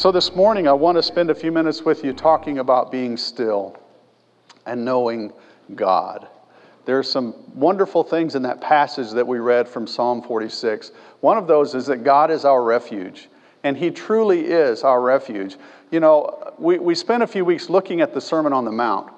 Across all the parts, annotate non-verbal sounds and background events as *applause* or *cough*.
So, this morning, I want to spend a few minutes with you talking about being still and knowing God. There are some wonderful things in that passage that we read from Psalm 46. One of those is that God is our refuge, and He truly is our refuge. You know, we, we spent a few weeks looking at the Sermon on the Mount,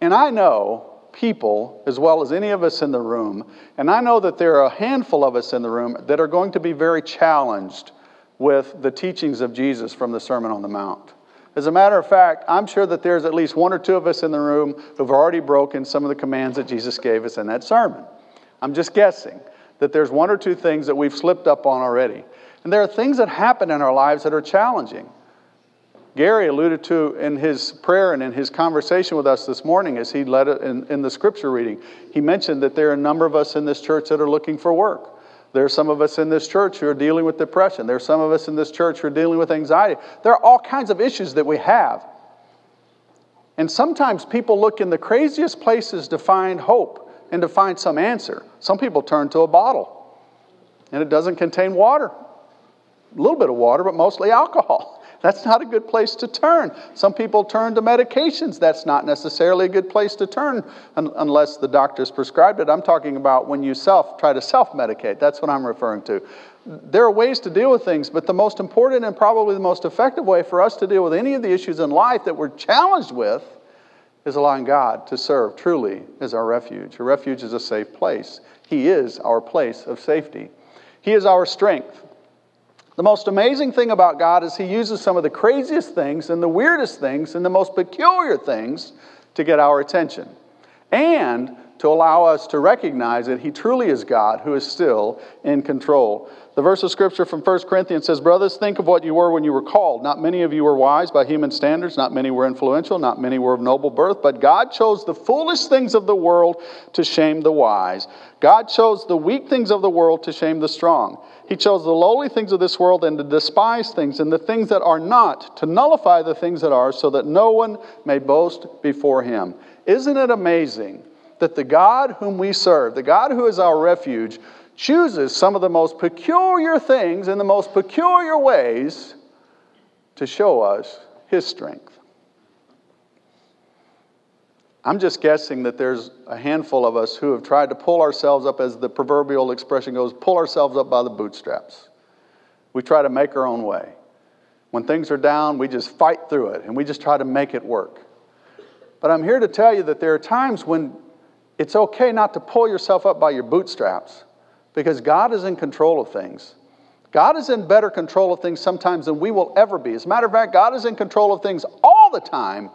and I know people as well as any of us in the room, and I know that there are a handful of us in the room that are going to be very challenged with the teachings of Jesus from the Sermon on the Mount. As a matter of fact, I'm sure that there's at least one or two of us in the room who've already broken some of the commands that Jesus gave us in that sermon. I'm just guessing that there's one or two things that we've slipped up on already. And there are things that happen in our lives that are challenging. Gary alluded to in his prayer and in his conversation with us this morning as he led in, in the scripture reading. He mentioned that there are a number of us in this church that are looking for work. There are some of us in this church who are dealing with depression. There are some of us in this church who are dealing with anxiety. There are all kinds of issues that we have. And sometimes people look in the craziest places to find hope and to find some answer. Some people turn to a bottle, and it doesn't contain water. A little bit of water, but mostly alcohol. *laughs* That's not a good place to turn. Some people turn to medications. That's not necessarily a good place to turn un- unless the doctor's prescribed it. I'm talking about when you self try to self medicate. That's what I'm referring to. There are ways to deal with things, but the most important and probably the most effective way for us to deal with any of the issues in life that we're challenged with is allowing God to serve truly as our refuge. A refuge is a safe place. He is our place of safety. He is our strength. The most amazing thing about God is He uses some of the craziest things and the weirdest things and the most peculiar things to get our attention. And to allow us to recognize that He truly is God who is still in control. The verse of scripture from 1 Corinthians says, Brothers, think of what you were when you were called. Not many of you were wise by human standards, not many were influential, not many were of noble birth, but God chose the foolish things of the world to shame the wise. God chose the weak things of the world to shame the strong. He chose the lowly things of this world and the despised things and the things that are not to nullify the things that are, so that no one may boast before him. Isn't it amazing that the God whom we serve, the God who is our refuge, chooses some of the most peculiar things in the most peculiar ways to show us his strength? I'm just guessing that there's a handful of us who have tried to pull ourselves up, as the proverbial expression goes, pull ourselves up by the bootstraps. We try to make our own way. When things are down, we just fight through it and we just try to make it work. But I'm here to tell you that there are times when it's okay not to pull yourself up by your bootstraps because God is in control of things. God is in better control of things sometimes than we will ever be. As a matter of fact, God is in control of things all the time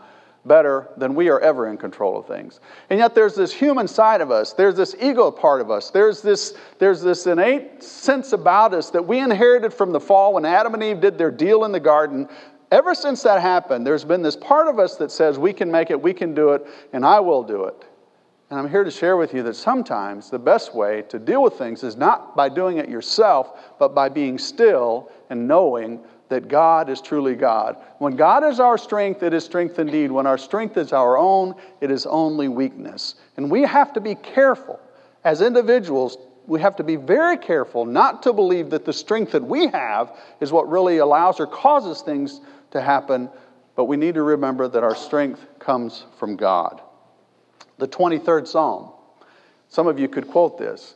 better than we are ever in control of things. And yet there's this human side of us, there's this ego part of us, there's this, there's this innate sense about us that we inherited from the fall when Adam and Eve did their deal in the garden. Ever since that happened, there's been this part of us that says we can make it, we can do it, and I will do it. And I'm here to share with you that sometimes the best way to deal with things is not by doing it yourself, but by being still and knowing that God is truly God. When God is our strength, it is strength indeed. When our strength is our own, it is only weakness. And we have to be careful. As individuals, we have to be very careful not to believe that the strength that we have is what really allows or causes things to happen, but we need to remember that our strength comes from God. The 23rd Psalm. Some of you could quote this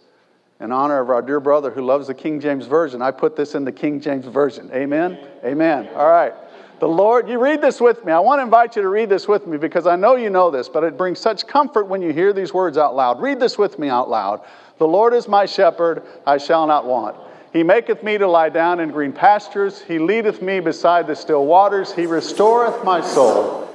in honor of our dear brother who loves the King James Version. I put this in the King James Version. Amen? Amen. All right. The Lord, you read this with me. I want to invite you to read this with me because I know you know this, but it brings such comfort when you hear these words out loud. Read this with me out loud. The Lord is my shepherd, I shall not want. He maketh me to lie down in green pastures. He leadeth me beside the still waters. He restoreth my soul.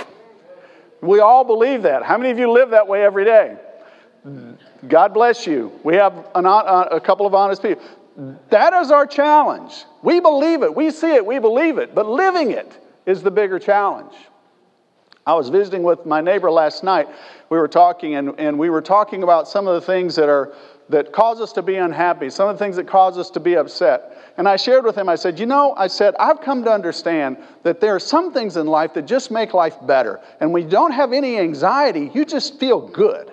We all believe that. How many of you live that way every day? God bless you. We have an, uh, a couple of honest people. That is our challenge. We believe it. We see it. We believe it. But living it is the bigger challenge. I was visiting with my neighbor last night. We were talking, and, and we were talking about some of the things that are that cause us to be unhappy, some of the things that cause us to be upset. And I shared with him, I said, You know, I said, I've come to understand that there are some things in life that just make life better. And when you don't have any anxiety, you just feel good.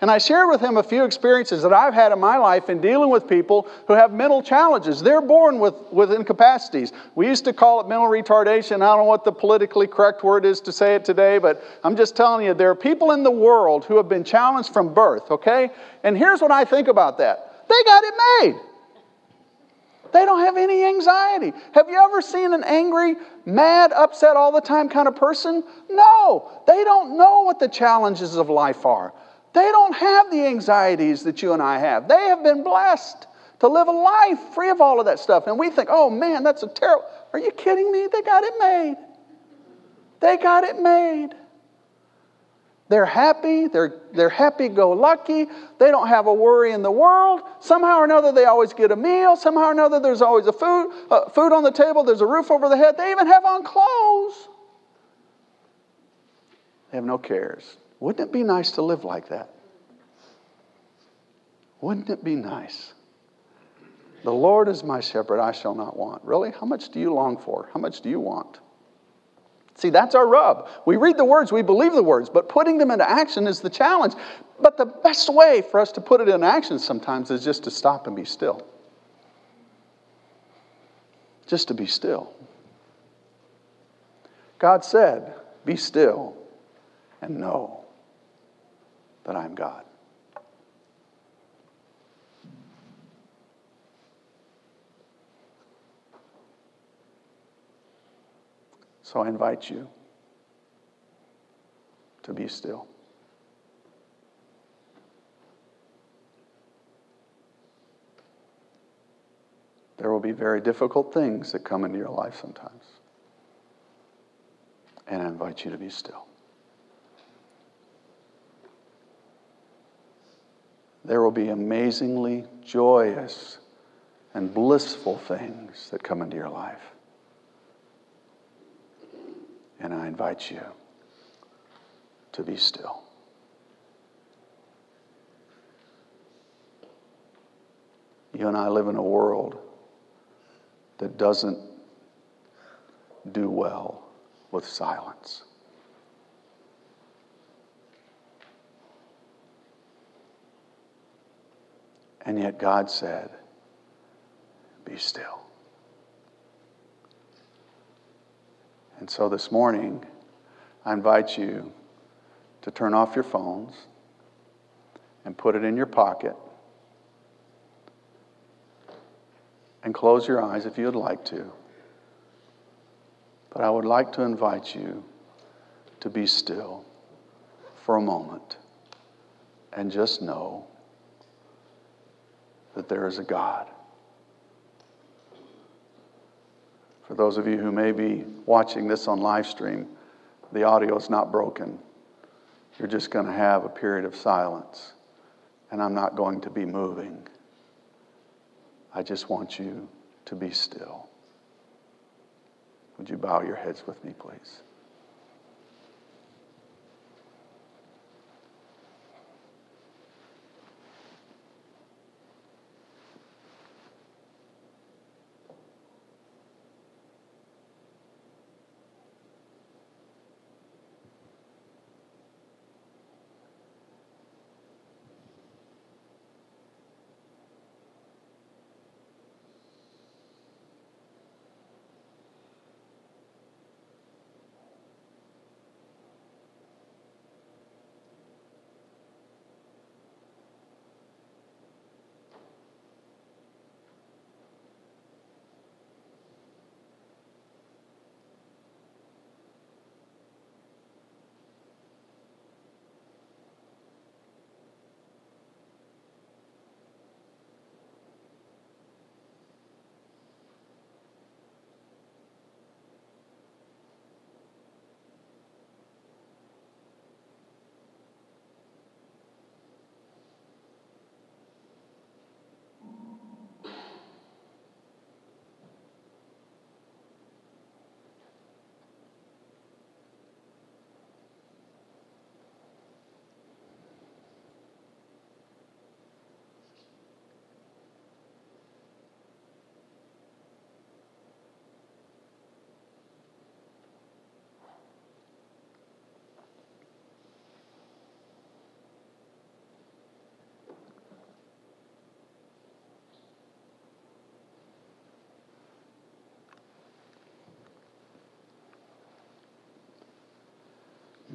And I shared with him a few experiences that I've had in my life in dealing with people who have mental challenges. They're born with, with incapacities. We used to call it mental retardation. I don't know what the politically correct word is to say it today, but I'm just telling you, there are people in the world who have been challenged from birth, okay? And here's what I think about that they got it made. They don't have any anxiety. Have you ever seen an angry, mad, upset all the time kind of person? No, they don't know what the challenges of life are. They don't have the anxieties that you and I have. They have been blessed to live a life free of all of that stuff. And we think, oh man, that's a terrible. Are you kidding me? They got it made. They got it made. They're happy. They're, they're happy go lucky. They don't have a worry in the world. Somehow or another, they always get a meal. Somehow or another, there's always a food, uh, food on the table. There's a roof over the head. They even have on clothes. They have no cares. Wouldn't it be nice to live like that? Wouldn't it be nice? The Lord is my shepherd, I shall not want. Really? How much do you long for? How much do you want? See, that's our rub. We read the words, we believe the words, but putting them into action is the challenge. But the best way for us to put it in action sometimes is just to stop and be still. Just to be still. God said, Be still and know that I'm God. So I invite you to be still. There will be very difficult things that come into your life sometimes. And I invite you to be still. There will be amazingly joyous and blissful things that come into your life. And I invite you to be still. You and I live in a world that doesn't do well with silence. And yet God said, Be still. And so this morning, I invite you to turn off your phones and put it in your pocket and close your eyes if you'd like to. But I would like to invite you to be still for a moment and just know that there is a God. For those of you who may be watching this on live stream, the audio is not broken. You're just going to have a period of silence, and I'm not going to be moving. I just want you to be still. Would you bow your heads with me, please?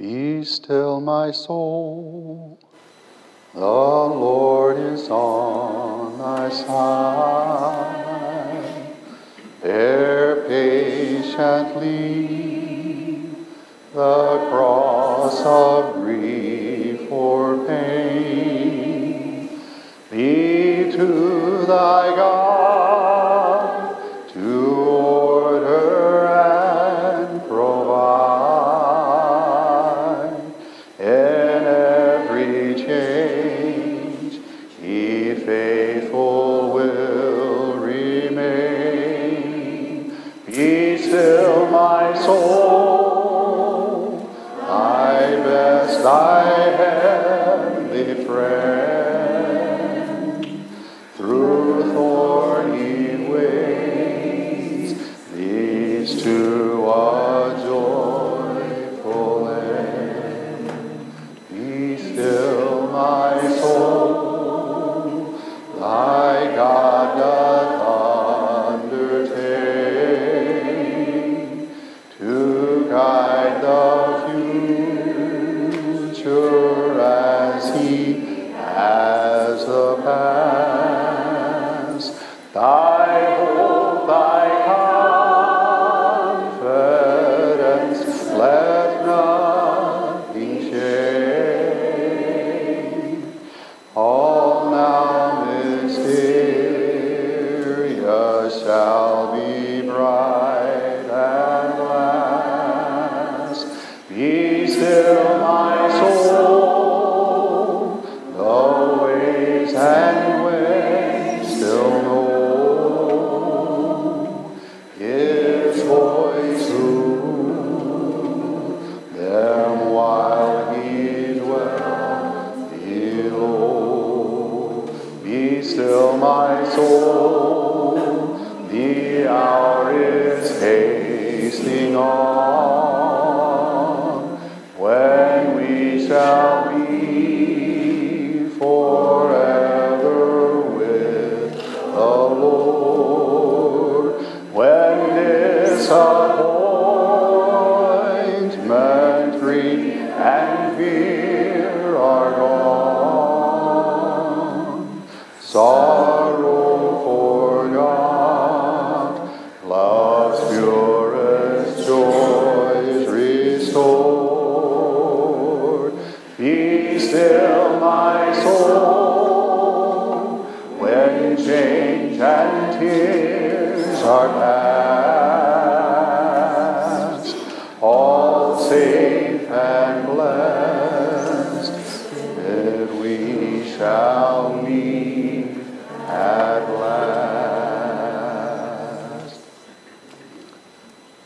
Be still, my soul. The Lord is on thy side. Bear patiently the cross of grief or pain. Be to thy God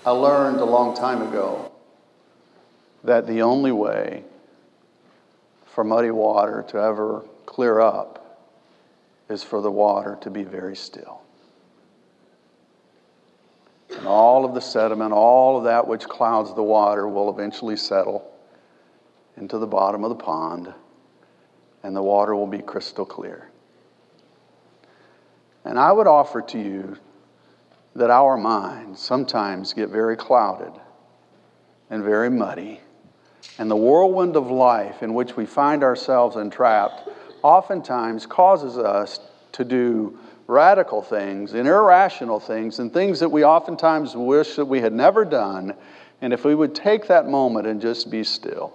I learned a long time ago that the only way for muddy water to ever clear up is for the water to be very still. And all of the sediment, all of that which clouds the water, will eventually settle into the bottom of the pond, and the water will be crystal clear. And I would offer to you that our minds sometimes get very clouded and very muddy, and the whirlwind of life in which we find ourselves entrapped oftentimes causes us to do radical things and irrational things and things that we oftentimes wish that we had never done. And if we would take that moment and just be still,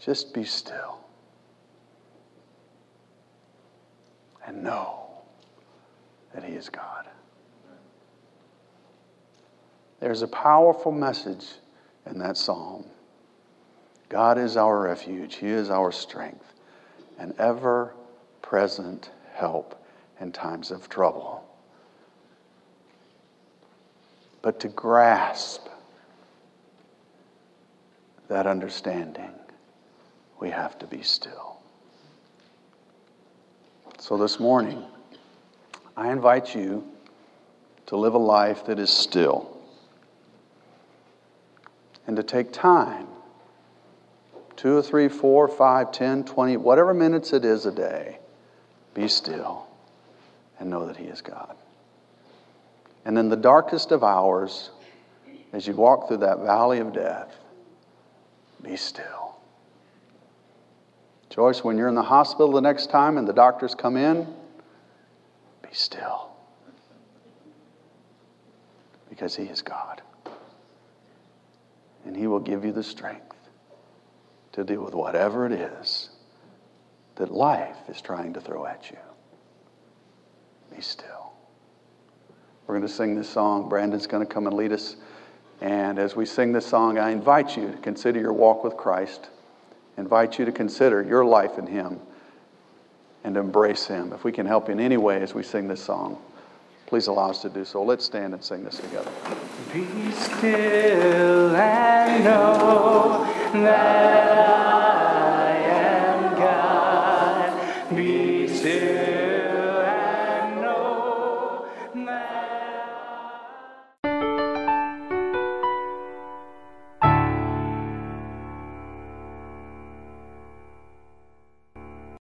just be still and know that He is God. There's a powerful message in that psalm. God is our refuge, He is our strength, and ever present help in times of trouble. But to grasp that understanding, we have to be still. So this morning, I invite you to live a life that is still and to take time two or three, four, five, ten, twenty, whatever minutes it is a day be still and know that He is God. And in the darkest of hours, as you walk through that valley of death, be still. Joyce, when you're in the hospital the next time and the doctors come in, be still. Because He is God. And He will give you the strength to deal with whatever it is that life is trying to throw at you. Be still. We're going to sing this song. Brandon's going to come and lead us. And as we sing this song, I invite you to consider your walk with Christ. I invite you to consider your life in Him and embrace Him. If we can help you in any way as we sing this song, please allow us to do so. Let's stand and sing this together. Be still and know that